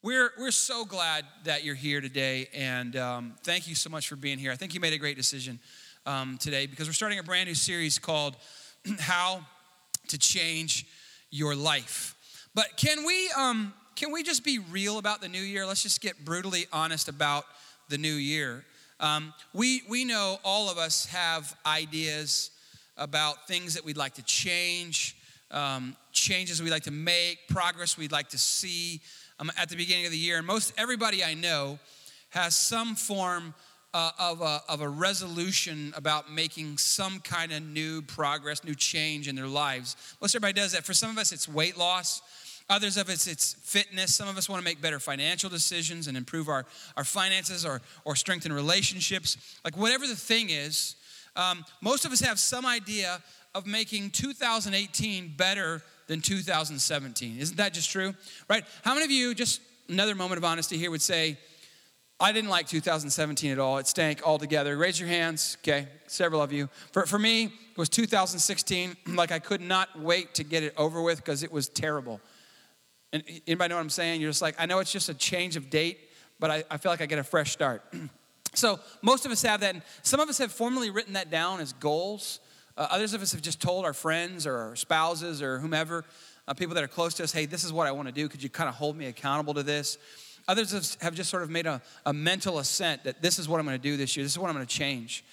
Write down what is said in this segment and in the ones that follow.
We're, we're so glad that you're here today, and um, thank you so much for being here. I think you made a great decision um, today because we're starting a brand new series called How to Change Your Life. But can we, um, can we just be real about the new year? Let's just get brutally honest about the new year. Um, we, we know all of us have ideas about things that we'd like to change, um, changes we'd like to make, progress we'd like to see at the beginning of the year. And most everybody I know has some form uh, of, a, of a resolution about making some kind of new progress, new change in their lives. Most everybody does that. For some of us, it's weight loss. Others of us, it's fitness. Some of us want to make better financial decisions and improve our, our finances or, or strengthen relationships. Like, whatever the thing is, um, most of us have some idea of making 2018 better than 2017. Isn't that just true? Right? How many of you, just another moment of honesty here, would say, I didn't like 2017 at all. It stank altogether. Raise your hands. Okay, several of you. For, for me, it was 2016. Like I could not wait to get it over with because it was terrible. And anybody know what I'm saying? You're just like, I know it's just a change of date, but I, I feel like I get a fresh start. so most of us have that. And some of us have formally written that down as goals. Uh, others of us have just told our friends or our spouses or whomever, uh, people that are close to us, hey, this is what I want to do. Could you kind of hold me accountable to this? Others have just sort of made a, a mental assent that this is what I'm going to do this year. This is what I'm going to change.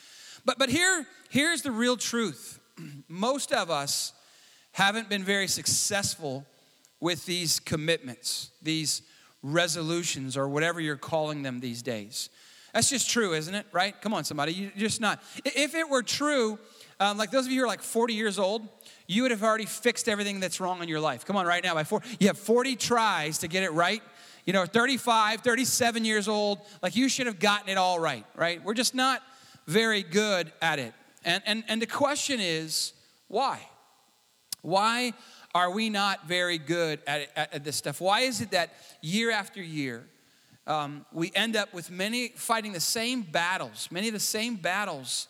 But, but here, here's the real truth. Most of us haven't been very successful with these commitments, these resolutions, or whatever you're calling them these days. That's just true, isn't it? Right? Come on, somebody. You're just not. If it were true, um, like those of you who are like 40 years old, you would have already fixed everything that's wrong in your life. Come on, right now. By four, you have 40 tries to get it right. You know, 35, 37 years old, like you should have gotten it all right, right? We're just not very good at it. And, and, and the question is, why? Why are we not very good at, at, at this stuff? Why is it that year after year, um, we end up with many fighting the same battles, many of the same battles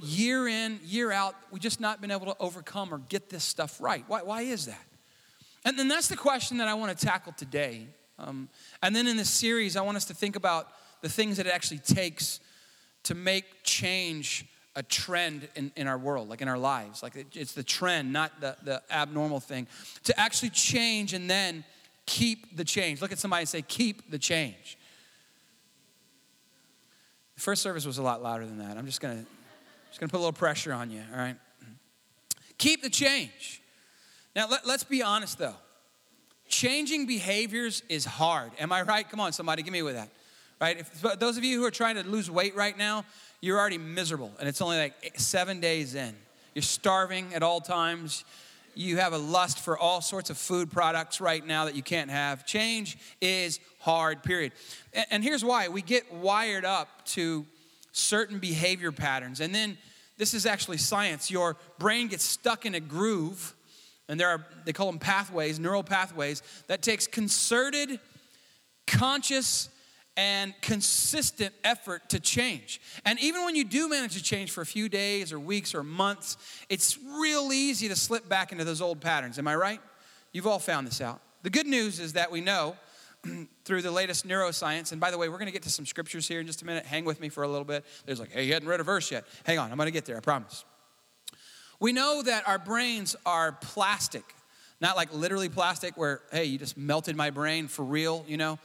year in, year out, we've just not been able to overcome or get this stuff right. Why, why is that? And then that's the question that I want to tackle today. Um, and then in this series, I want us to think about the things that it actually takes to make change a trend in, in our world, like in our lives. Like it, it's the trend, not the, the abnormal thing. To actually change and then keep the change. Look at somebody and say, keep the change. The first service was a lot louder than that. I'm just going to just gonna put a little pressure on you, all right? Keep the change. Now, let, let's be honest though. Changing behaviors is hard. Am I right? Come on, somebody, give me with that. Right? If, those of you who are trying to lose weight right now, you're already miserable, and it's only like seven days in. You're starving at all times. You have a lust for all sorts of food products right now that you can't have. Change is hard, period. And, and here's why we get wired up to certain behavior patterns. And then this is actually science. Your brain gets stuck in a groove, and there are, they call them pathways, neural pathways, that takes concerted, conscious, and consistent effort to change. And even when you do manage to change for a few days or weeks or months, it's real easy to slip back into those old patterns. Am I right? You've all found this out. The good news is that we know through the latest neuroscience. And by the way, we're going to get to some scriptures here in just a minute. Hang with me for a little bit. There's like, hey, you hadn't read a verse yet. Hang on, I'm going to get there, I promise. We know that our brains are plastic, not like literally plastic where, hey, you just melted my brain for real, you know.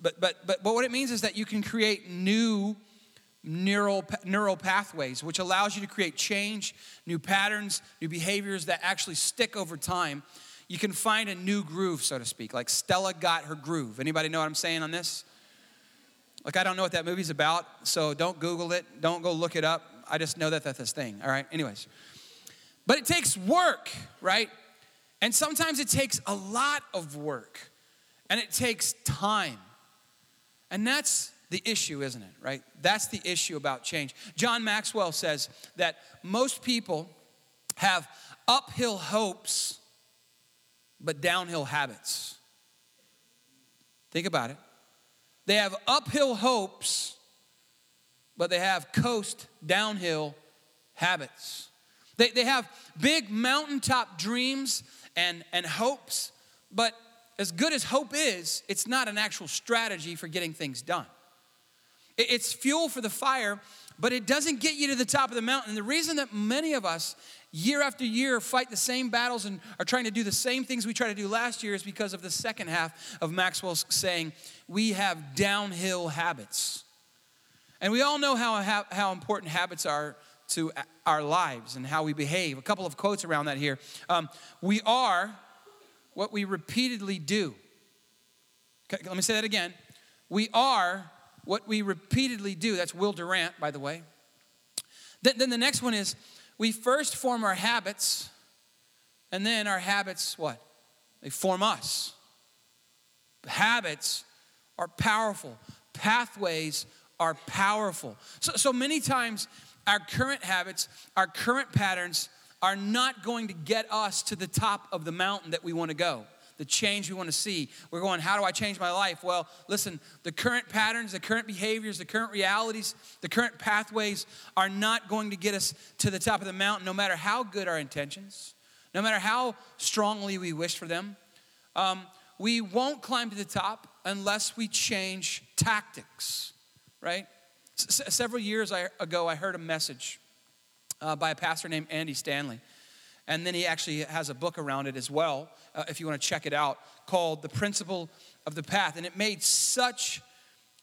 But, but, but, but what it means is that you can create new neural, neural pathways, which allows you to create change, new patterns, new behaviors that actually stick over time you can find a new groove, so to speak. Like Stella got her groove. Anybody know what I'm saying on this? Like, I don't know what that movie's about, so don't Google it. Don't go look it up. I just know that that's this thing, all right? Anyways. But it takes work, right? And sometimes it takes a lot of work, and it takes time. And that's the issue, isn't it, right? That's the issue about change. John Maxwell says that most people have uphill hopes but downhill habits. Think about it. They have uphill hopes, but they have coast downhill habits. They, they have big mountaintop dreams and, and hopes, but as good as hope is, it's not an actual strategy for getting things done. It's fuel for the fire, but it doesn't get you to the top of the mountain. And the reason that many of us, year after year, fight the same battles and are trying to do the same things we tried to do last year is because of the second half of Maxwell's saying, we have downhill habits. And we all know how, how important habits are to our lives and how we behave. A couple of quotes around that here. Um, we are what we repeatedly do. Okay, let me say that again. We are what we repeatedly do. That's Will Durant, by the way. Then, then the next one is we first form our habits, and then our habits, what? They form us. Habits are powerful, pathways are powerful. So, so many times, our current habits, our current patterns are not going to get us to the top of the mountain that we want to go the change we want to see. We're going, how do I change my life? Well, listen, the current patterns, the current behaviors, the current realities, the current pathways are not going to get us to the top of the mountain, no matter how good our intentions, no matter how strongly we wish for them. Um, we won't climb to the top unless we change tactics, right? S- several years ago, I heard a message uh, by a pastor named Andy Stanley. And then he actually has a book around it as well, uh, if you want to check it out, called The Principle of the Path. And it made such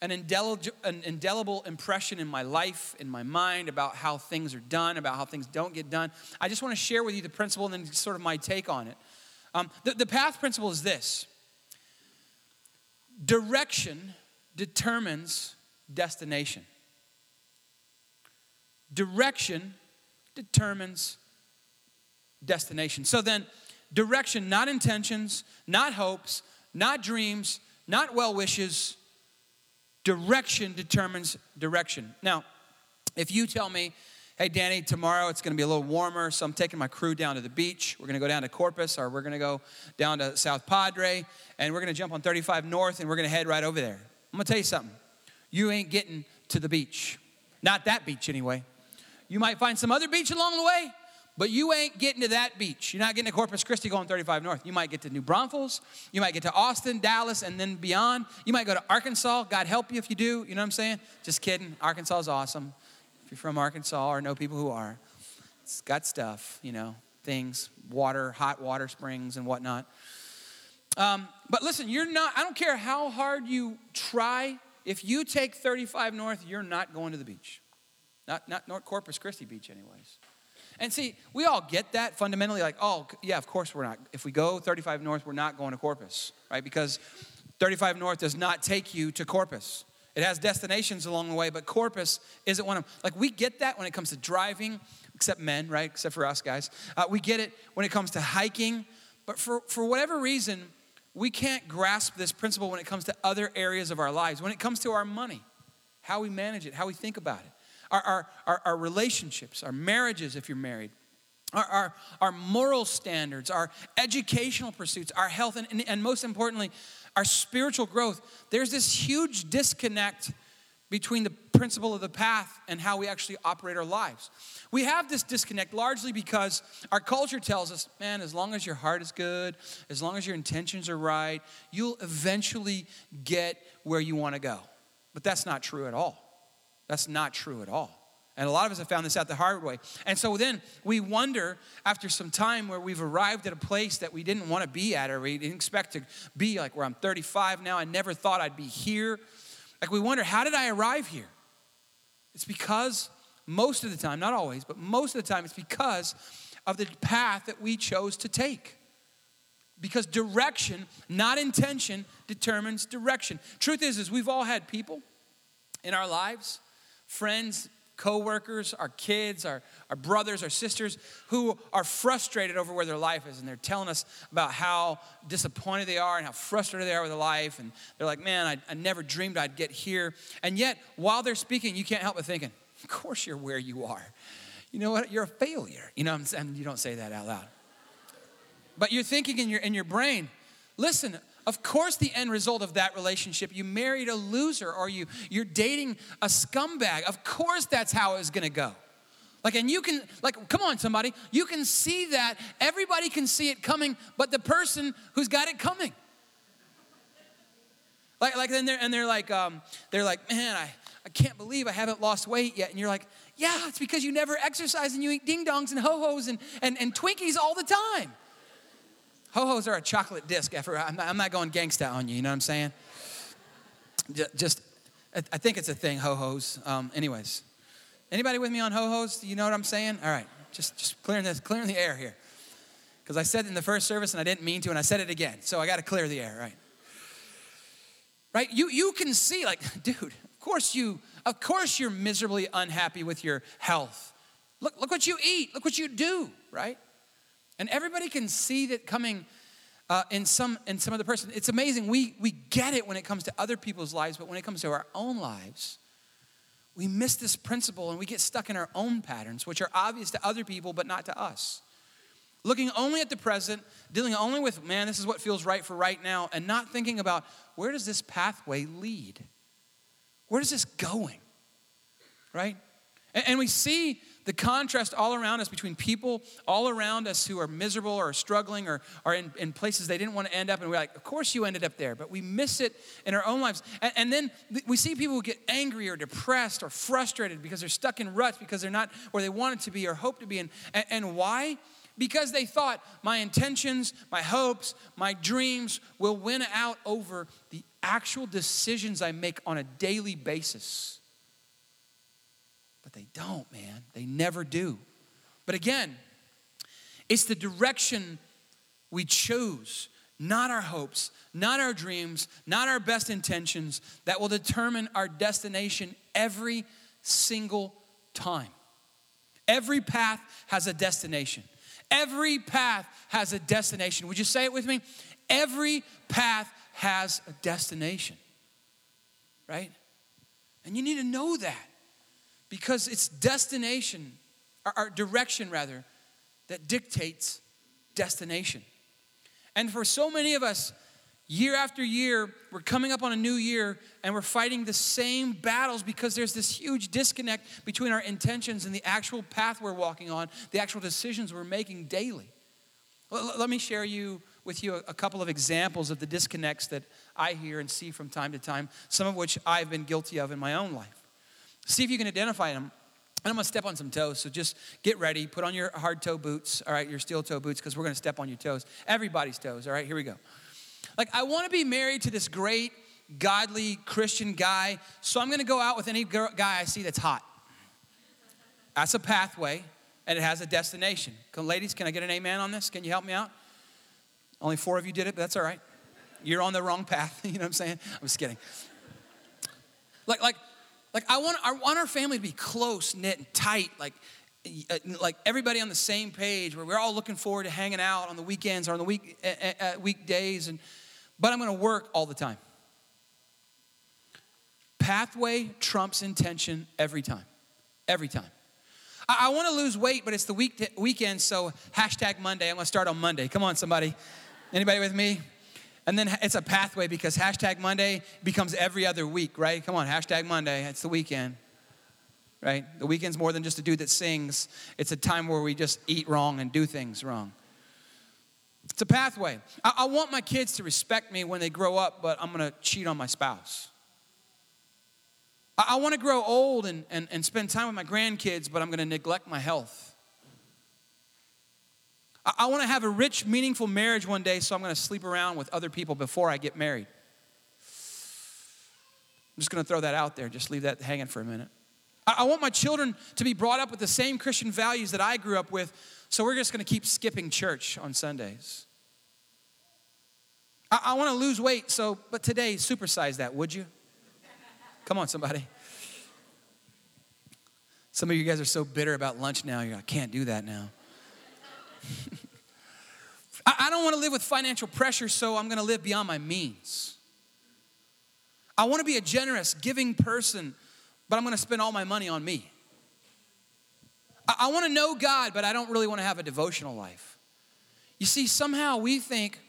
an indelible, an indelible impression in my life, in my mind, about how things are done, about how things don't get done. I just want to share with you the principle and then sort of my take on it. Um, the, the path principle is this direction determines destination. Direction determines destination. So then, direction, not intentions, not hopes, not dreams, not well wishes. Direction determines direction. Now, if you tell me, hey, Danny, tomorrow it's going to be a little warmer, so I'm taking my crew down to the beach. We're going to go down to Corpus or we're going to go down to South Padre and we're going to jump on 35 North and we're going to head right over there. I'm going to tell you something. You ain't getting to the beach. Not that beach, anyway. You might find some other beach along the way, but you ain't getting to that beach. You're not getting to Corpus Christi going 35 North. You might get to New Braunfels. You might get to Austin, Dallas, and then beyond. You might go to Arkansas. God help you if you do. You know what I'm saying? Just kidding. Arkansas is awesome. If you're from Arkansas or know people who are, it's got stuff, you know, things, water, hot water springs, and whatnot. Um, but listen, you're not, I don't care how hard you try. If you take 35 North, you're not going to the beach. Not, not North Corpus Christi Beach, anyways. And see, we all get that fundamentally, like, oh, yeah, of course we're not. If we go 35 North, we're not going to Corpus, right? Because 35 North does not take you to Corpus. It has destinations along the way, but Corpus isn't one of them. Like, we get that when it comes to driving, except men, right? Except for us guys. Uh, we get it when it comes to hiking, but for, for whatever reason, we can't grasp this principle when it comes to other areas of our lives, when it comes to our money, how we manage it, how we think about it our, our, our, our relationships, our marriages, if you're married, our, our, our, moral standards, our educational pursuits, our health, and, and, and, most importantly, our spiritual growth. There's this huge disconnect between the principle of the path and how we actually operate our lives. We have this disconnect largely because our culture tells us, man, as long as your heart is good, as long as your intentions are right, you'll eventually get where you want to go. But that's not true at all. That's not true at all. And a lot of us have found this out the hard way. And so then we wonder after some time where we've arrived at a place that we didn't want to be at or we didn't expect to be, like where I'm 35 now, I never thought I'd be here. Like we wonder, how did I arrive here? It's because most of the time, not always, but most of the time, it's because of the path that we chose to take. Because direction, not intention, determines direction. Truth is, is we've all had people in our lives friends, coworkers, our kids, our, our brothers, our sisters who are frustrated over where their life is. And they're telling us about how disappointed they are and how frustrated they are with their life. And they're like, man, I, I never dreamed I'd get here. And yet, while they're speaking, you can't help but thinking, of course you're where you are. You know what? You're a failure. You know, I'm saying? you don't say that out loud. But you're thinking in your, in your brain, listen, of course, the end result of that relationship, you married a loser or you, you're dating a scumbag. Of course, that's how it's gonna go. Like, and you can, like, come on, somebody, you can see that. Everybody can see it coming, but the person who's got it coming. Like, like then they're, and they're like, um, they're like, man, I, I can't believe I haven't lost weight yet. And you're like, yeah, it's because you never exercise and you eat ding dongs and ho hos and, and, and Twinkies all the time. Ho hos are a chocolate disc. I'm not, I'm not going gangsta on you, you know what I'm saying? Just, I think it's a thing, ho hos. Um, anyways, anybody with me on ho hos? You know what I'm saying? All right, just, just clearing, this, clearing the air here. Because I said it in the first service and I didn't mean to, and I said it again. So I got to clear the air, right? Right? You, you can see, like, dude, of course you, of course you're miserably unhappy with your health. Look, look what you eat, look what you do, right? And everybody can see that coming uh, in some in some other person. It's amazing. We we get it when it comes to other people's lives, but when it comes to our own lives, we miss this principle and we get stuck in our own patterns, which are obvious to other people but not to us. Looking only at the present, dealing only with, man, this is what feels right for right now, and not thinking about where does this pathway lead? Where is this going? Right? And, and we see the contrast all around us between people all around us who are miserable or struggling or are in, in places they didn't want to end up. And we're like, of course you ended up there, but we miss it in our own lives. And, and then we see people who get angry or depressed or frustrated because they're stuck in ruts, because they're not where they wanted to be or hope to be. And, and, and why? Because they thought my intentions, my hopes, my dreams will win out over the actual decisions I make on a daily basis. But they don't, man. They never do. But again, it's the direction we choose, not our hopes, not our dreams, not our best intentions, that will determine our destination every single time. Every path has a destination. Every path has a destination. Would you say it with me? Every path has a destination, right? And you need to know that because it's destination, our, direction rather, that dictates destination. And for so many of us, year after year, we're coming up on a new year and we're fighting the same battles because there's this huge disconnect between our intentions and the actual path we're walking on, the actual decisions we're making daily. Let me share you with you a couple of examples of the disconnects that I hear and see from time to time, some of which I've been guilty of in my own life. See if you can identify them. And I'm gonna step on some toes, so just get ready. Put on your hard toe boots, all right, your steel toe boots, because we're gonna step on your toes. Everybody's toes, all right, here we go. Like, I wanna be married to this great, godly Christian guy, so I'm gonna go out with any girl, guy I see that's hot. That's a pathway, and it has a destination. Can, ladies, can I get an amen on this? Can you help me out? Only four of you did it, but that's all right. You're on the wrong path, you know what I'm saying? I'm just kidding. Like, like, like I want, I want our family to be close knit and tight, like, uh, like everybody on the same page, where we're all looking forward to hanging out on the weekends or on the week uh, uh, weekdays. And but I'm going to work all the time. Pathway trumps intention every time, every time. I, I want to lose weight, but it's the week weekend, so hashtag Monday. I'm going to start on Monday. Come on, somebody. Anybody with me? And then it's a pathway because hashtag Monday becomes every other week, right? Come on, hashtag Monday, it's the weekend, right? The weekend's more than just a dude that sings, it's a time where we just eat wrong and do things wrong. It's a pathway. I, I want my kids to respect me when they grow up, but I'm gonna cheat on my spouse. I, I wanna grow old and, and, and spend time with my grandkids, but I'm gonna neglect my health. I, want to have a rich, meaningful marriage one day, so I'm going to sleep around with other people before I get married. I'm just going to throw that out there, just leave that hanging for a minute. I, I want my children to be brought up with the same Christian values that I grew up with, so we're just going to keep skipping church on Sundays. I, I want to lose weight, so, but today, supersize that, would you? Come on, somebody. Some of you guys are so bitter about lunch now, you're like, I can't do that now. I don't want to live with financial pressure, so I'm going to live beyond my means. I want to be a generous, giving person, but I'm going to spend all my money on me. I want to know God, but I don't really want to have a devotional life. You see, somehow we think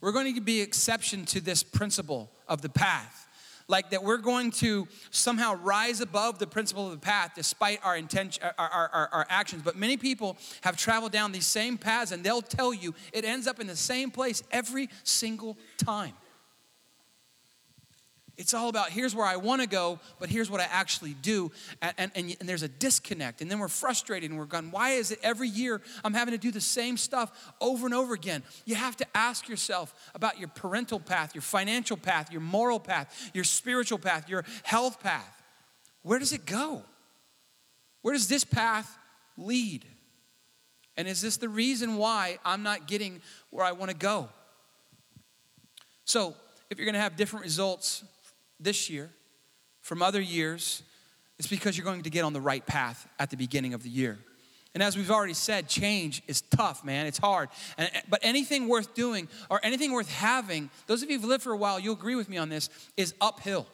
we're going to be exception to this principle of the path like that we're going to somehow rise above the principle of the path despite our intention our, our, our, actions. But many people have traveled down these same paths and they'll tell you it ends up in the same place every single time It's all about here's where I want to go, but here's what I actually do. And, and, and, and, there's a disconnect. And then we're frustrated and we're gone. why is it every year I'm having to do the same stuff over and over again? You have to ask yourself about your parental path, your financial path, your moral path, your spiritual path, your health path. Where does it go? Where does this path lead? And is this the reason why I'm not getting where I want to go? So, if you're going to have different results this year from other years, it's because you're going to get on the right path at the beginning of the year. And as we've already said, change is tough, man. It's hard. And, but anything worth doing or anything worth having, those of you who've lived for a while, you'll agree with me on this, is uphill.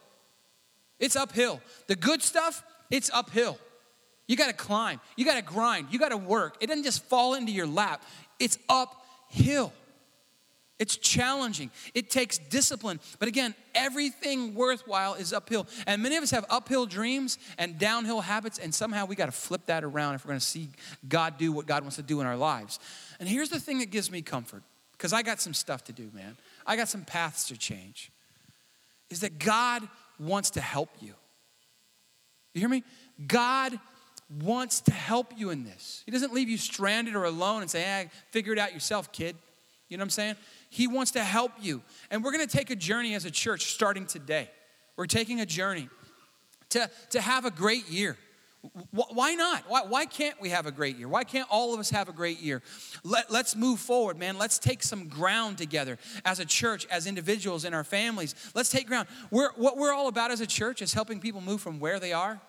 It's uphill. The good stuff, it's uphill. You got to climb, you got to grind, you got to work. It doesn't just fall into your lap, it's uphill. It's challenging. It takes discipline. But again, everything worthwhile is uphill. And many of us have uphill dreams and downhill habits, and somehow we got to flip that around if we're going to see God do what God wants to do in our lives. And here's the thing that gives me comfort because I got some stuff to do, man. I got some paths to change. Is that God wants to help you. You hear me? God wants to help you in this. He doesn't leave you stranded or alone and say, hey, figure it out yourself, kid. You know what I'm saying? He wants to help you. And we're going to take a journey as a church starting today. We're taking a journey to, to have a great year. Why not? Why, why can't we have a great year? Why can't all of us have a great year? Let, let's move forward, man. Let's take some ground together as a church, as individuals, in our families. Let's take ground. We're, what we're all about as a church is helping people move from where they are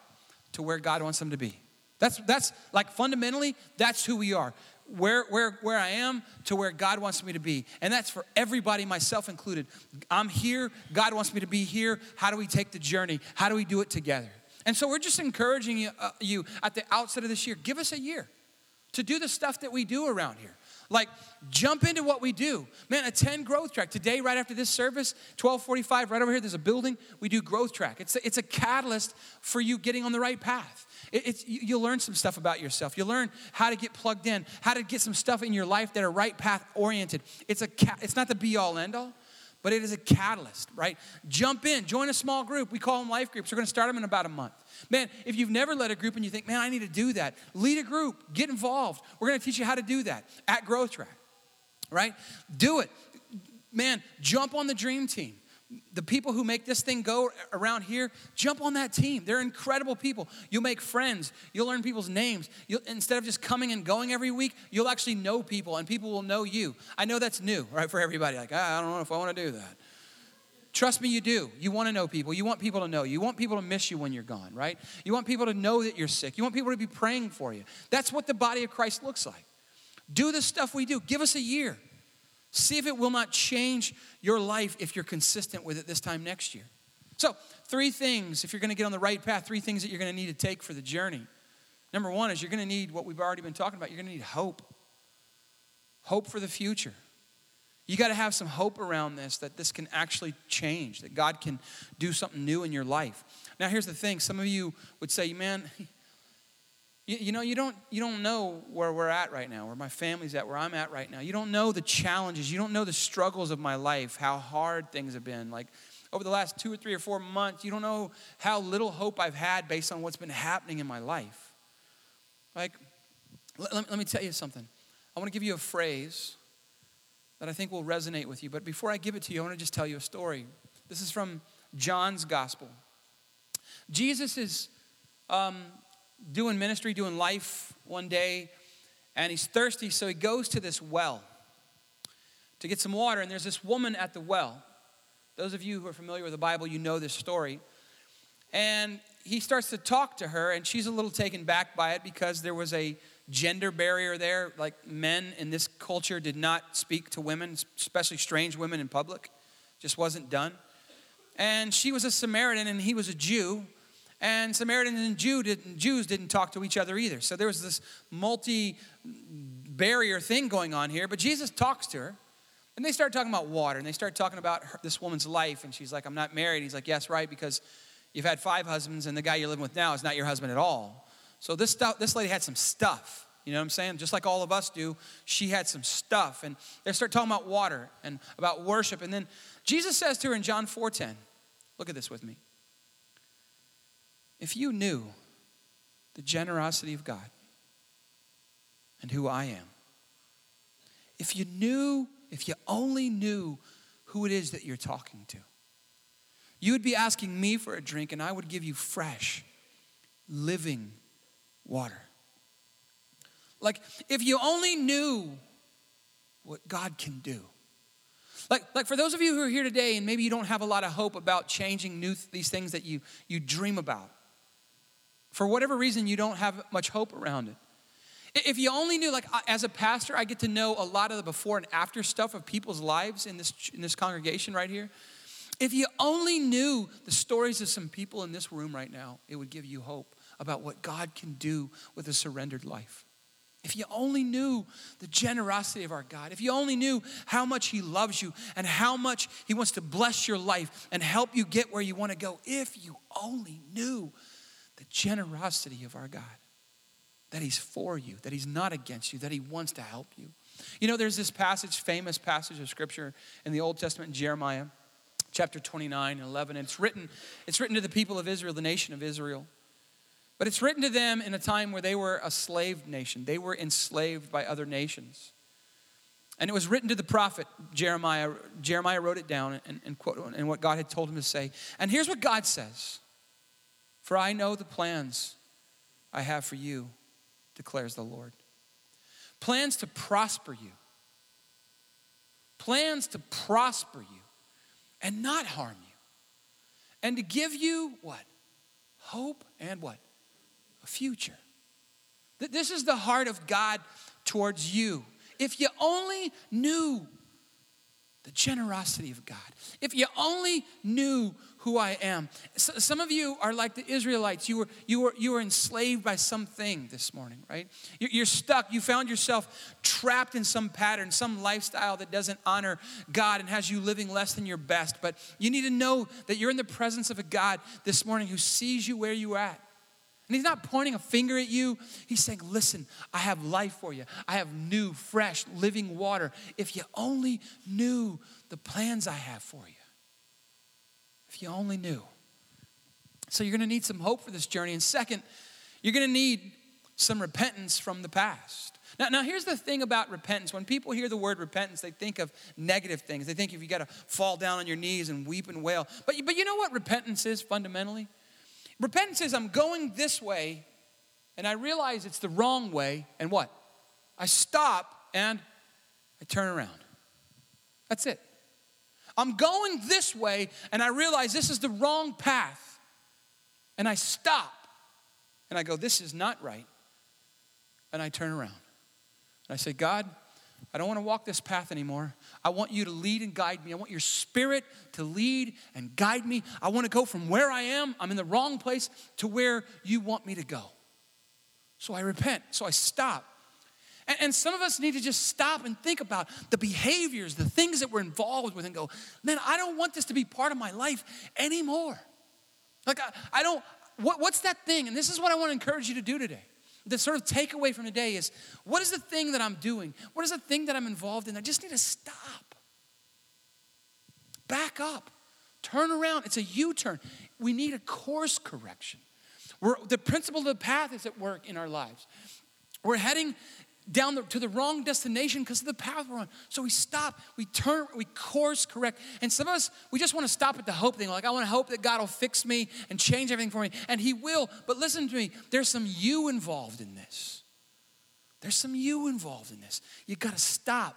to where God wants them to be. That's, that's like fundamentally, that's who we are. Where, where, where I am to where God wants me to be. And that's for everybody, myself included. I'm here, God wants me to be here. How do we take the journey? How do we do it together? And so we're just encouraging you, uh, you at the outset of this year give us a year to do the stuff that we do around here. Like, jump into what we do. Man, attend Growth Track. Today, right after this service, 1245, right over here, there's a building. We do Growth Track. It's a, it's a catalyst for you getting on the right path. It, it's, you'll learn some stuff about yourself. You'll learn how to get plugged in, how to get some stuff in your life that are right path oriented. It's, a, it's not the be all end all but it is a catalyst, right? Jump in, join a small group. We call them life groups. We're going to start them in about a month. Man, if you've never led a group and you think, man, I need to do that, lead a group, get involved. We're going to teach you how to do that at Growth Track, right? Do it. Man, jump on the dream team the people who make this thing go around here, jump on that team. They're incredible people. You'll make friends. You'll learn people's names. You'll, instead of just coming and going every week, you'll actually know people and people will know you. I know that's new, right, for everybody. Like, ah, I don't know if I want to do that. Trust me, you do. You want to know people. You want people to know you. You want people to miss you when you're gone, right? You want people to know that you're sick. You want people to be praying for you. That's what the body of Christ looks like. Do the stuff we do. Give us a year. See if it will not change your life if you're consistent with it this time next year. So, three things, if you're going to get on the right path, three things that you're going to need to take for the journey. Number one is you're going to need what we've already been talking about. You're going to need hope. Hope for the future. You got to have some hope around this that this can actually change, that God can do something new in your life. Now, here's the thing some of you would say, man, you, you, know, you don't, you don't know where we're at right now, where my family's at, where I'm at right now. You don't know the challenges. You don't know the struggles of my life, how hard things have been. Like over the last two or three or four months, you don't know how little hope I've had based on what's been happening in my life. Like, let, let me tell you something. I want to give you a phrase that I think will resonate with you. But before I give it to you, I want to just tell you a story. This is from John's Gospel. Jesus is um, doing ministry, doing life one day, and he's thirsty, so he goes to this well to get some water. And there's this woman at the well. Those of you who are familiar with the Bible, you know this story. And he starts to talk to her, and she's a little taken back by it because there was a gender barrier there. Like men in this culture did not speak to women, especially strange women in public. Just wasn't done. And she was a Samaritan, and he was a Jew and Samaritans and Jew didn't, Jews didn't talk to each other either. So there was this multi barrier thing going on here. But Jesus talks to her, and they start talking about water, and they start talking about her, this woman's life. And she's like, I'm not married. He's like, Yes, right, because you've had five husbands, and the guy you're living with now is not your husband at all. So this, stuff, this lady had some stuff. You know what I'm saying? Just like all of us do, she had some stuff. And they start talking about water and about worship. And then Jesus says to her in John 4:10, Look at this with me. If you knew the generosity of God and who I am, if you knew, if you only knew who it is that you're talking to, you would be asking me for a drink, and I would give you fresh, living water. Like, if you only knew what God can do. Like, like for those of you who are here today and maybe you don't have a lot of hope about changing new, these things that you, you dream about, for whatever reason, you don't have much hope around it. If you only knew, like as a pastor, I get to know a lot of the before and after stuff of people's lives in this, in this congregation right here. If you only knew the stories of some people in this room right now, it would give you hope about what God can do with a surrendered life. If you only knew the generosity of our God, if you only knew how much He loves you and how much He wants to bless your life and help you get where you want to go, if you only knew the generosity of our God, that He's for you, that He's not against you, that He wants to help you. You know, there's this passage, famous passage of Scripture in the Old Testament, Jeremiah chapter 29 and 11. And it's written, it's written to the people of Israel, the nation of Israel. But it's written to them in a time where they were a slave nation. They were enslaved by other nations. And it was written to the prophet Jeremiah. Jeremiah wrote it down and, and, quote, and what God had told him to say. And here's what God says For I know the plans I have for you, declares the Lord. Plans to prosper you. Plans to prosper you and not harm you. And to give you what? Hope and what? a future. This is the heart of God towards you. If you only knew the generosity of God, if you only knew who I am. some of you are like the Israelites. You were, you, were, you were enslaved by something this morning, right? You're, you're stuck. You found yourself trapped in some pattern, some lifestyle that doesn't honor God and has you living less than your best. But you need to know that you're in the presence of a God this morning who sees you where you're at. And he's not pointing a finger at you. He's saying, Listen, I have life for you. I have new, fresh, living water. If you only knew the plans I have for you. If you only knew. So you're going to need some hope for this journey. And second, you're going to need some repentance from the past. Now, now, here's the thing about repentance. When people hear the word repentance, they think of negative things. They think if you got to fall down on your knees and weep and wail. But, but you know what repentance is fundamentally? Repentance is I'm going this way and I realize it's the wrong way, and what? I stop and I turn around. That's it. I'm going this way and I realize this is the wrong path, and I stop and I go, This is not right, and I turn around. And I say, God, I don't want to walk this path anymore. I want you to lead and guide me. I want your spirit to lead and guide me. I want to go from where I am, I'm in the wrong place, to where you want me to go. So I repent. So I stop. And, and some of us need to just stop and think about the behaviors, the things that we're involved with, and go, man, I don't want this to be part of my life anymore. Like, I, I don't, what, what's that thing? And this is what I want to encourage you to do today the sort of takeaway from today is what is the thing that I'm doing? What is the thing that I'm involved in? I just need to stop. Back up. Turn around. It's a U turn. We need a course correction. We're, the principle of the path is at work in our lives. We're heading down the, to the wrong destination because of the path we're on. So we stop, we turn, we course correct. And some of us, we just want to stop at the hope thing. Like, I want to hope that God will fix me and change everything for me. And He will. But listen to me, there's some you involved in this. There's some you involved in this. You got to stop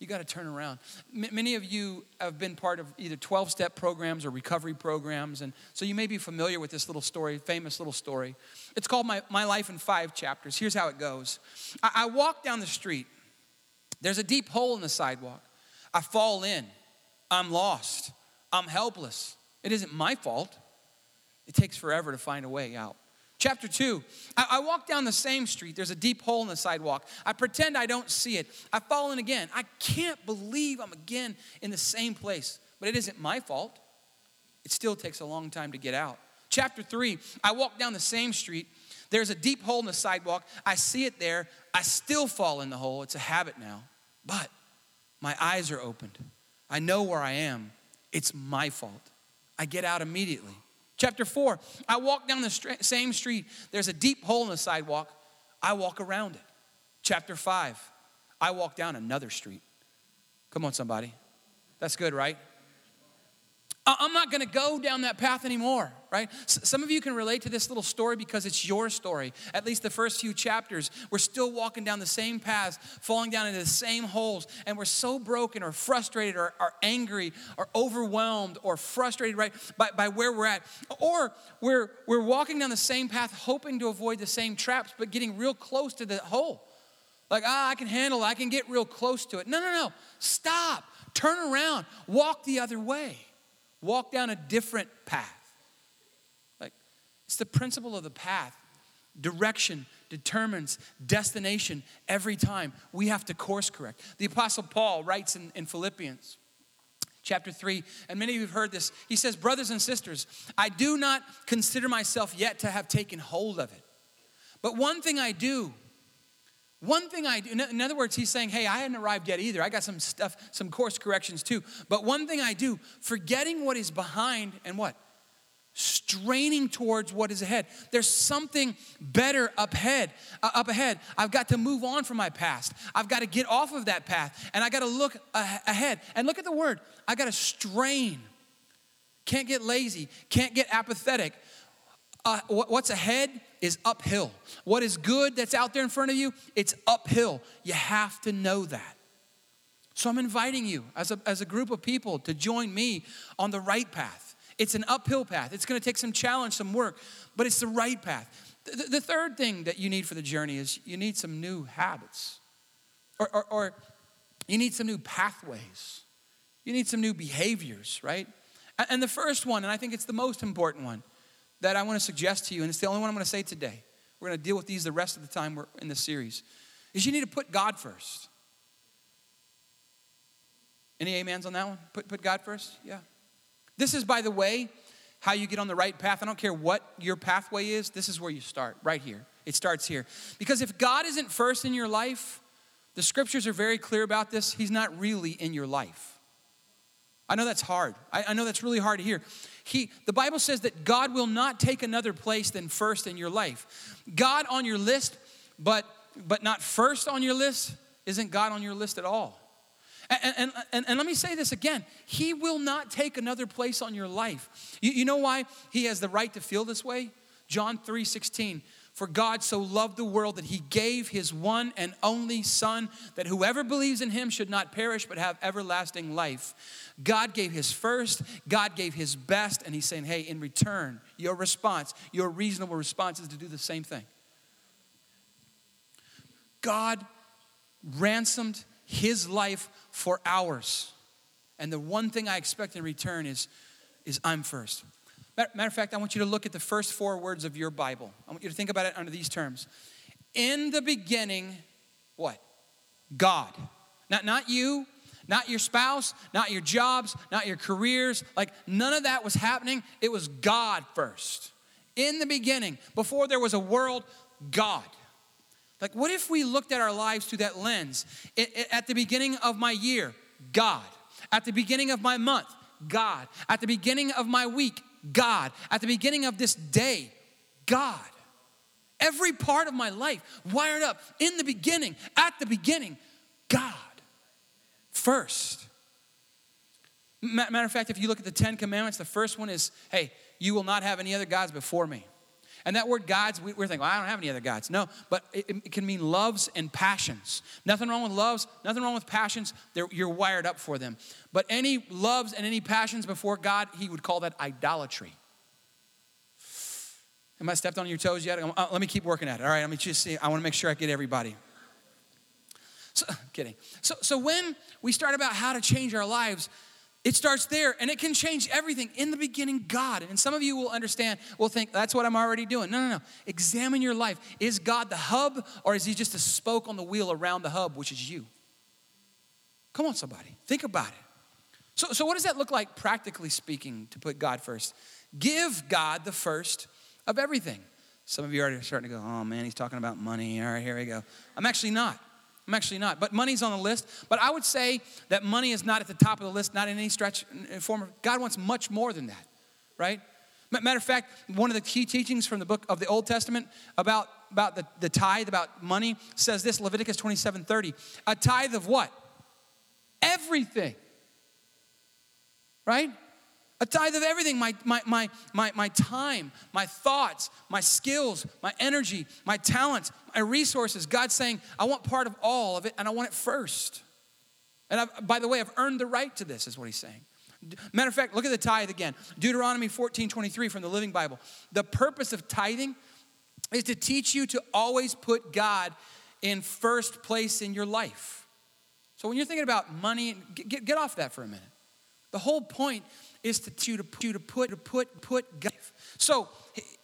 you got to turn around. M- many of you have been part of either 12 step programs or recovery programs, and so you may be familiar with this little story, famous little story. It's called My, My Life in Five Chapters. Here's how it goes I, I walk down the street, there's a deep hole in the sidewalk. I fall in, I'm lost, I'm helpless. It isn't my fault. It takes forever to find a way out. Chapter 2, I, I, walk down the same street. There's a deep hole in the sidewalk. I pretend I don't see it. I fall in again. I can't believe I'm again in the same place, but it isn't my fault. It still takes a long time to get out. Chapter 3, I walk down the same street. There's a deep hole in the sidewalk. I see it there. I still fall in the hole. It's a habit now. But my eyes are opened. I know where I am. It's my fault. I get out immediately. Chapter four, I walk down the same street. There's a deep hole in the sidewalk. I walk around it. Chapter five, I walk down another street. Come on, somebody. That's good, right? I'm not going to go down that path anymore, right? Some of you can relate to this little story because it's your story. At least the first few chapters, we're still walking down the same paths, falling down into the same holes, and we're so broken or frustrated or, or angry or overwhelmed or frustrated, right, by, by where we're at. Or we're, we're walking down the same path, hoping to avoid the same traps, but getting real close to the hole. Like, ah, I can handle it, I can get real close to it. No, no, no. Stop. Turn around. Walk the other way walk down a different path. Like, it's the principle of the path. Direction determines destination every time. We have to course correct. The Apostle Paul writes in, in Philippians chapter 3, and many of you have heard this. He says, Brothers and sisters, I do not consider myself yet to have taken hold of it. But one thing I do, one thing I do, in other words, he's saying, hey, I hadn't arrived yet either. I got some stuff, some course corrections too. But one thing I do, forgetting what is behind and what? Straining towards what is ahead. There's something better up ahead. Uh, up ahead. I've got to move on from my past. I've got to get off of that path and I got to look ahead. And look at the word. I got to strain. Can't get lazy. Can't get apathetic. Uh, what's ahead is uphill. What is good that's out there in front of you, it's uphill. You have to know that. So I'm inviting you as a, as a group of people to join me on the right path. It's an uphill path. It's going to take some challenge, some work, but it's the right path. The, the third thing that you need for the journey is you need some new habits, or, or, or you need some new pathways. You need some new behaviors, right? And the first one, and I think it's the most important one, that I want to suggest to you, and it's the only one I'm going to say today. We're going to deal with these the rest of the time we're in this series. Is you need to put God first. Any amens on that one? Put, put God first? Yeah. This is, by the way, how you get on the right path. I don't care what your pathway is, this is where you start, right here. It starts here. Because if God isn't first in your life, the scriptures are very clear about this, He's not really in your life. I know that's hard. I, I know that's really hard to hear. He, the Bible says that God will not take another place than first in your life. God on your list, but, but not first on your list, isn't God on your list at all. And, and, and, and, let me say this again He will not take another place on your life. You, you know why He has the right to feel this way? John 3 16. For God so loved the world that he gave his one and only Son, that whoever believes in him should not perish but have everlasting life. God gave his first, God gave his best, and he's saying, hey, in return, your response, your reasonable response is to do the same thing. God ransomed his life for ours. And the one thing I expect in return is, is I'm first. Matter of fact, I want you to look at the first four words of your Bible. I want you to think about it under these terms. In the beginning, what? God. Not, not you, not your spouse, not your jobs, not your careers. Like none of that was happening. It was God first. In the beginning, before there was a world, God. Like, what if we looked at our lives through that lens? It, it, at the beginning of my year, God. At the beginning of my month, God. At the beginning of my week, God. At the beginning of this day, God. Every part of my life wired up in the beginning, at the beginning, God first. Matter of fact, if you look at the Ten Commandments, the first one is, hey, you will not have any other gods before me. And that word gods, we're thinking, well, I don't have any other gods. No, but it, can mean loves and passions. Nothing wrong with loves, nothing wrong with passions. They're, you're wired up for them. But any loves and any passions before God, he would call that idolatry. Am I stepped on your toes yet? Uh, let me keep working at it. All right, let me just see. I want to make sure I get everybody. So, kidding. So, so when we start about how to change our lives, it starts there and it can change everything. In the beginning, God. And some of you will understand, will think, that's what I'm already doing. No, no, no. Examine your life. Is God the hub or is He just a spoke on the wheel around the hub, which is you? Come on, somebody. Think about it. So, so what does that look like, practically speaking, to put God first? Give God the first of everything. Some of you are starting to go, oh man, he's talking about money. All right, here we go. I'm actually not. I'm actually not. But money's on the list. But I would say that money is not at the top of the list, not in any stretch uh, form. God wants much more than that. right? Matter of fact, one of the key teachings from the book of the Old Testament about, about the, the tithe, about money, says this Leviticus 27 30. A tithe of what? Everything. Right? A tithe of everything my, my, my, my, my time, my thoughts, my skills, my energy, my talents, my resources. God's saying, I want part of all of it and I want it first. And I've, by the way, I've earned the right to this, is what he's saying. Matter of fact, look at the tithe again. Deuteronomy 14 23 from the Living Bible. The purpose of tithing is to teach you to always put God in first place in your life. So when you're thinking about money, get, get off that for a minute. The whole point is to, to, to, put, to put, put God. So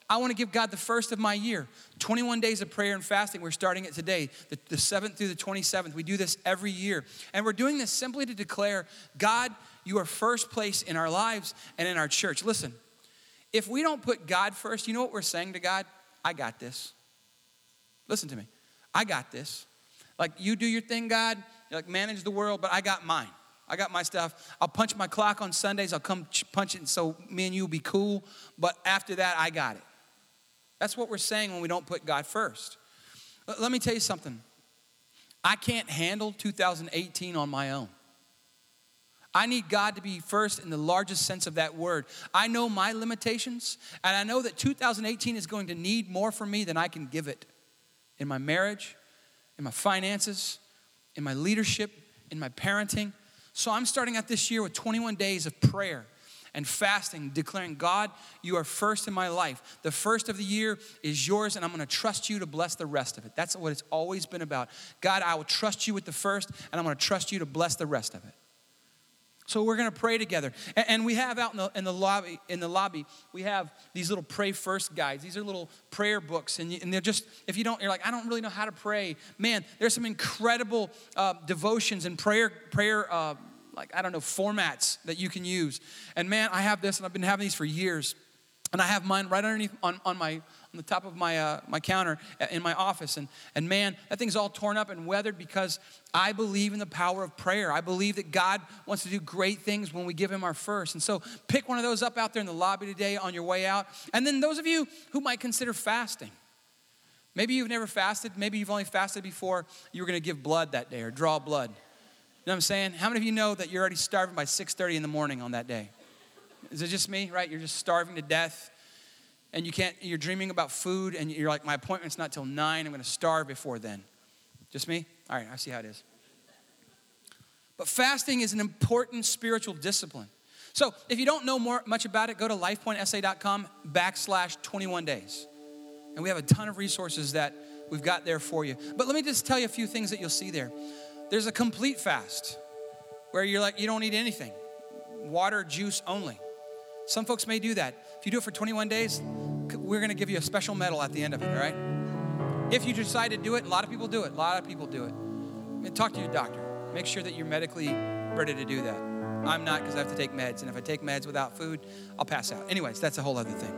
I want to give God the first of my year 21 days of prayer and fasting. We're starting it today, the, the 7th through the 27th. We do this every year. And we're doing this simply to declare God, you are first place in our lives and in our church. Listen, if we don't put God first, you know what we're saying to God? I got this. Listen to me. I got this. Like, you do your thing, God, like manage the world, but I got mine. I got my stuff. I'll punch my clock on Sundays. I'll come punch it so me and you will be cool. But after that, I got it. That's what we're saying when we don't put God first. Let me tell you something. I can't handle 2018 on my own. I need God to be first in the largest sense of that word. I know my limitations, and I know that 2018 is going to need more from me than I can give it in my marriage, in my finances, in my leadership, in my parenting. So I'm starting out this year with 21 days of prayer and fasting, declaring, God, you are first in my life. The first of the year is yours, and I'm gonna trust you to bless the rest of it. That's what it's always been about. God, I will trust you with the first, and I'm gonna trust you to bless the rest of it. So we're going to pray together, and we have out in the, in the lobby. In the lobby, we have these little pray first guides. These are little prayer books, and, and they're just if you don't, you're like, I don't really know how to pray. Man, there's some incredible uh, devotions and prayer prayer. Uh, like, I don't know, formats that you can use. And man, I have this and I've been having these for years. And I have mine right underneath on, on my on the top of my uh, my counter in my office. And and man, that thing's all torn up and weathered because I believe in the power of prayer. I believe that God wants to do great things when we give Him our first. And so pick one of those up out there in the lobby today on your way out. And then those of you who might consider fasting. Maybe you've never fasted. Maybe you've only fasted before you were going to give blood that day or draw blood You know what I'm saying? How many of you know that you're already starving by 6:30 in the morning on that day? Is it just me, right? You're just starving to death and you can't you're dreaming about food and you're like my appointment's not till 9, I'm to starve before then. Just me? All right, I see how it is. But fasting is an important spiritual discipline. So if you don't know more much about it, go to lifepointsa.com backslash 21 days. And we have a ton of resources that we've got there for you. But let me just tell you a few things that you'll see there. There's a complete fast where you're like, you don't eat anything, water, juice only. Some folks may do that. You do it for 21 days, we're gonna give you a special medal at the end of it, all right? If you decide to do it, a lot of people do it, a lot of people do it. And talk to your doctor. Make sure that you're medically ready to do that. I'm not because I have to take meds, and if I take meds without food, I'll pass out. Anyways, that's a whole other thing.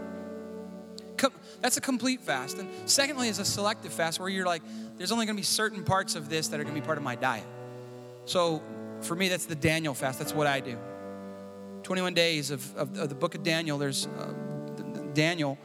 That's a complete fast. And secondly, is a selective fast where you're like, there's only going to be certain parts of this that are going to be part of my diet. So for me, that's the Daniel fast. That's what I do. 21 days of, of, of the book of Daniel. There's uh, Daniel.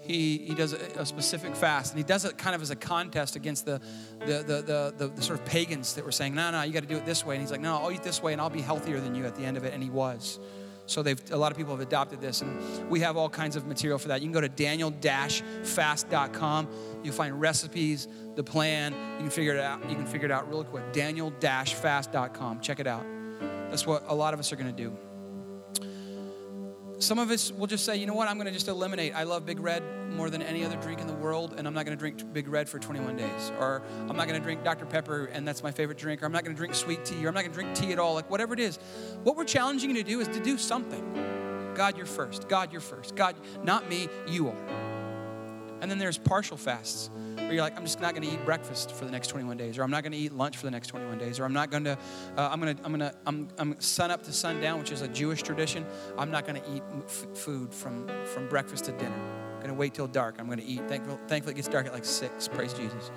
He, he does a, a, specific fast, and he does it kind of as a contest against the, the, the, the, the sort of pagans that were saying, no, no, you got to do it this way. And he's like, no, I'll eat this way, and I'll be healthier than you at the end of it. And he was. So they've a lot of people have adopted this, and we have all kinds of material for that. You can go to daniel-fast.com. You'll find recipes, the plan. You can figure it out. You can figure it out real quick. Daniel-fast.com. Check it out. That's what a lot of us are going to do. Some of us will just say, you know what, I'm going to just eliminate. I love Big Red more than any other drink in the world, and I'm not going to drink Big Red for 21 days. Or I'm not going to drink Dr. Pepper, and that's my favorite drink. Or I'm not going to drink sweet tea, or I'm not going to drink tea at all. Like whatever it is. What we're challenging you to do is to do something. God, you're first. God, you're first. God, not me, you are. And then there's partial fasts where you're like, I'm just not going to eat breakfast for the next 21 days, or I'm not going to eat lunch for the next 21 days, or I'm not going to, uh, I'm going to, I'm going to, I'm, I'm sun up to sundown, which is a Jewish tradition. I'm not going to eat f- food from from breakfast to dinner. I'm going to wait till dark. I'm going to eat. Thankfully, thankfully, it gets dark at like six. Praise Jesus.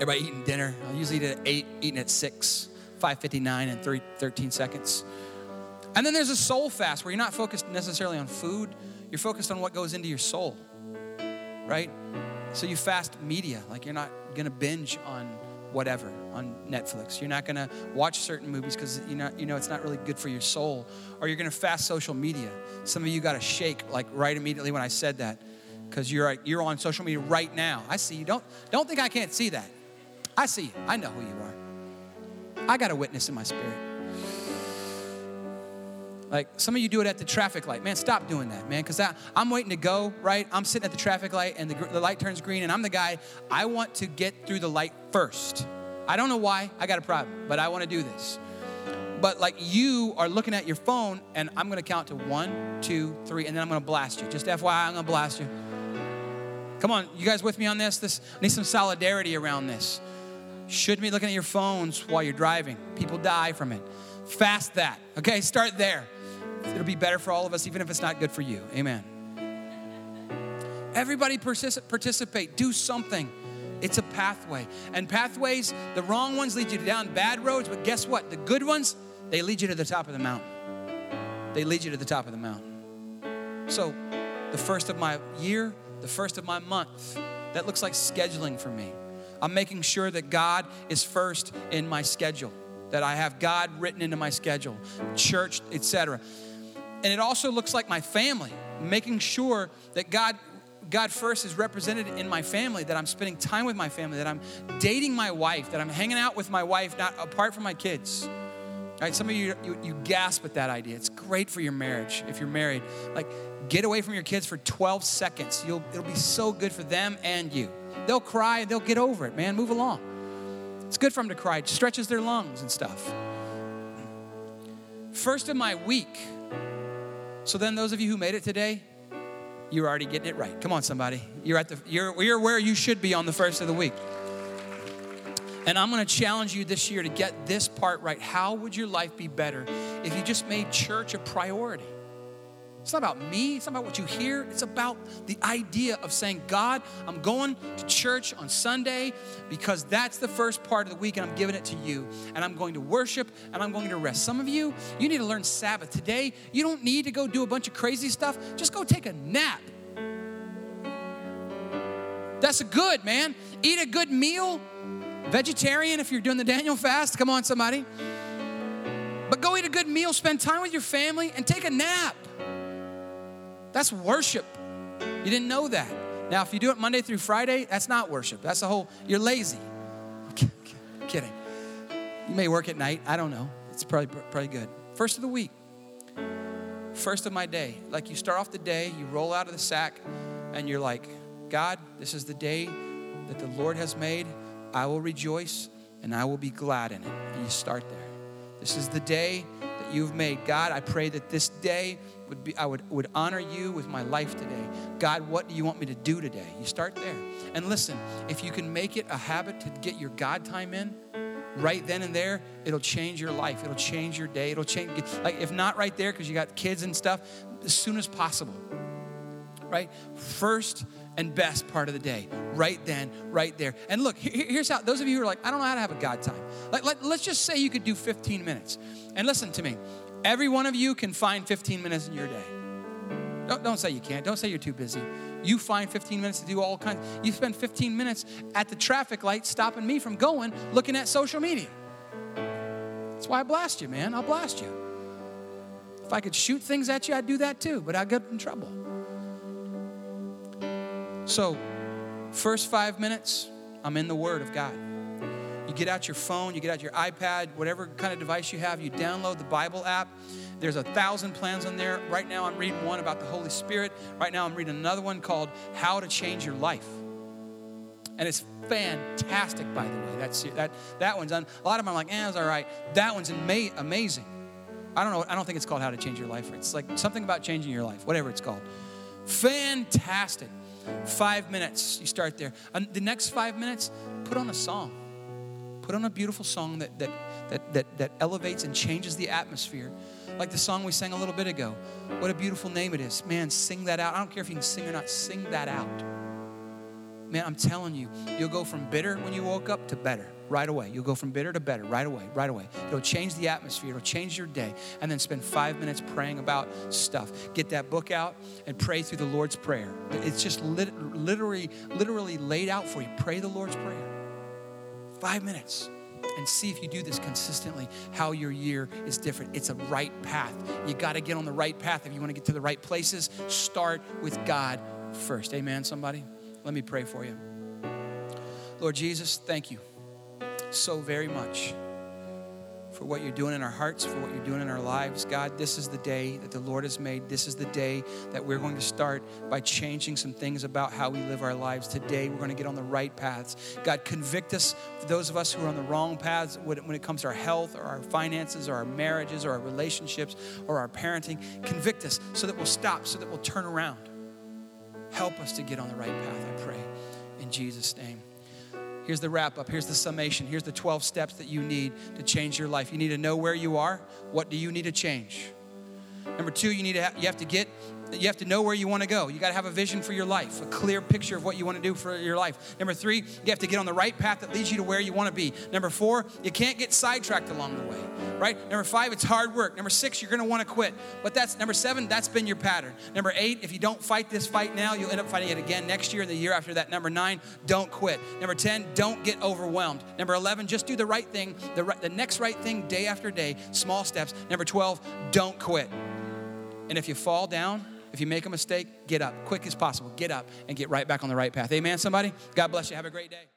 Everybody eating dinner. I usually eat at eight, eating at six, 5:59 and 13 seconds. And then there's a soul fast where you're not focused necessarily on food, you're focused on what goes into your soul, right? So you fast media, like you're not gonna binge on whatever on Netflix. You're not gonna watch certain movies because you know, you know it's not really good for your soul. Or you're gonna fast social media. Some of you got to shake like right immediately when I said that because you're you're on social media right now. I see you. Don't don't think I can't see that. I see you. I know who you are. I got a witness in my spirit. Like some of you do it at the traffic light. Man, stop doing that, man, because I'm waiting to go, right? I'm sitting at the traffic light and the, the light turns green, and I'm the guy, I want to get through the light first. I don't know why, I got a problem, but I want to do this. But like you are looking at your phone, and I'm going to count to one, two, three, and then I'm going to blast you. Just FYI, I'm going to blast you. Come on, you guys with me on this? This I need some solidarity around this. Shouldn't be looking at your phones while you're driving. People die from it. Fast that. Okay, start there. It'll be better for all of us, even if it's not good for you. Amen. Everybody participate, do something. It's a pathway. And pathways, the wrong ones lead you down bad roads, but guess what? The good ones, they lead you to the top of the mountain. They lead you to the top of the mountain. So, the first of my year, the first of my month, that looks like scheduling for me. I'm making sure that God is first in my schedule, that I have God written into my schedule, church, etc. And it also looks like my family, making sure that God God first is represented in my family, that I'm spending time with my family, that I'm dating my wife, that I'm hanging out with my wife, not apart from my kids. Right? Some of you, you, you gasp at that idea. It's great for your marriage if you're married. Like, get away from your kids for 12 seconds. You'll, it'll be so good for them and you. They'll cry and they'll get over it, man. Move along. It's good for them to cry. It stretches their lungs and stuff. First of my week, so then, those of you who made it today, you're already getting it right. Come on, somebody. You're at the you're, you're where you should be on the first of the week. And I'm going to challenge you this year to get this part right. How would your life be better if you just made church a priority? It's not about me, it's not about what you hear. It's about the idea of saying, God, I'm going to church on Sunday because that's the first part of the week and I'm giving it to you. And I'm going to worship and I'm going to rest. Some of you, you need to learn Sabbath. Today, you don't need to go do a bunch of crazy stuff, just go take a nap. That's good, man. Eat a good meal. Vegetarian if you're doing the Daniel fast. Come on, somebody. But go eat a good meal, spend time with your family, and take a nap. That's worship. You didn't know that. Now, if you do it Monday through Friday, that's not worship. That's the whole, you're lazy. kidding. You may work at night. I don't know. It's probably, probably good. First of the week, first of my day. Like you start off the day, you roll out of the sack, and you're like, God, this is the day that the Lord has made. I will rejoice and I will be glad in it. And you start there. This is the day that you've made. God, I pray that this day would be, I would, would honor you with my life today. God, what do you want me to do today? You start there. And listen, if you can make it a habit to get your God time in, right then and there, it'll change your life. It'll change your day. It'll change, like, if not right there, because you got kids and stuff, as soon as possible. Right? First and best part of the day, right then, right there. And look, here's how those of you who are like, I don't know how to have a God time. Like, let, let's just say you could do 15 minutes. And listen to me, Every one of you can find 15 minutes in your day. Don't, don't say you can't. Don't say you're too busy. You find 15 minutes to do all kinds. You spend 15 minutes at the traffic light stopping me from going looking at social media. That's why I blast you, man. I'll blast you. If I could shoot things at you, I'd do that too, but I'd get in trouble. So, first five minutes, I'm in the Word of God. You get out your phone, you get out your iPad, whatever kind of device you have, you download the Bible app. There's a thousand plans on there. Right now, I'm reading one about the Holy Spirit. Right now, I'm reading another one called How to Change Your Life. And it's fantastic, by the way. That's that that one's on. A lot of them I'm like, eh, it's all right. That one's ama- amazing. I don't know. I don't think it's called How to Change Your Life. It's like something about changing your life, whatever it's called. Fantastic. Five minutes. You start there. And the next five minutes, put on a song. Put on a beautiful song that, that, that, that, that elevates and changes the atmosphere. Like the song we sang a little bit ago. What a beautiful name it is. Man, sing that out. I don't care if you can sing or not, sing that out. man, I'm telling you, you'll go from bitter when you woke up to better right away. You'll go from bitter to better right away, right away. It'll change the atmosphere, it'll change your day. And then spend five minutes praying about stuff. Get that book out and pray through the Lord's Prayer. It's just lit- literally, literally laid out for you. Pray the Lord's Prayer. Five minutes and see if you do this consistently how your year is different. It's a right path. You got to get on the right path if you want to get to the right places. Start with god first. Amen somebody? Let me pray for you. Lord jesus thank you so very much for what you're doing in our hearts, for what you're doing in our lives. God, this is the day that the Lord has made. This is the day that we're going to start by changing some things about how we live our lives. Today, we're going to get on the right paths. God, convict us for those of us who are on the wrong paths when it comes to our health or our finances or our marriages or our relationships or our parenting. Convict us so that we'll stop, so that we'll turn around. Help us to get on the right path, I pray. In Jesus' name. Here's the wrap up. Here's the summation. Here's the 12 steps that you need to change your life. You need to know where you are. What do you need to change? Number two, you need to you have to get you have to know where you want to go. You got to have a vision for your life, a clear picture of what you want to do for your life. Number three, you have to get on the right path that leads you to where you want to be. Number four, you can't get sidetracked along the way, right? Number five, it's hard work. Number six, you're going to want to quit. But that's number seven, that's been your pattern. Number eight, if you don't fight this fight now, you'll end up fighting it again next year and the year after that. Number nine, don't quit. Number 10, don't get overwhelmed. Number 11, just do the right thing, the, right, the next right thing day after day, small steps. Number 12, don't quit. And if you fall down, if you make a mistake, get up. Quick as possible. Get up and get right back on the right path. Amen, somebody? God bless you. Have a great day.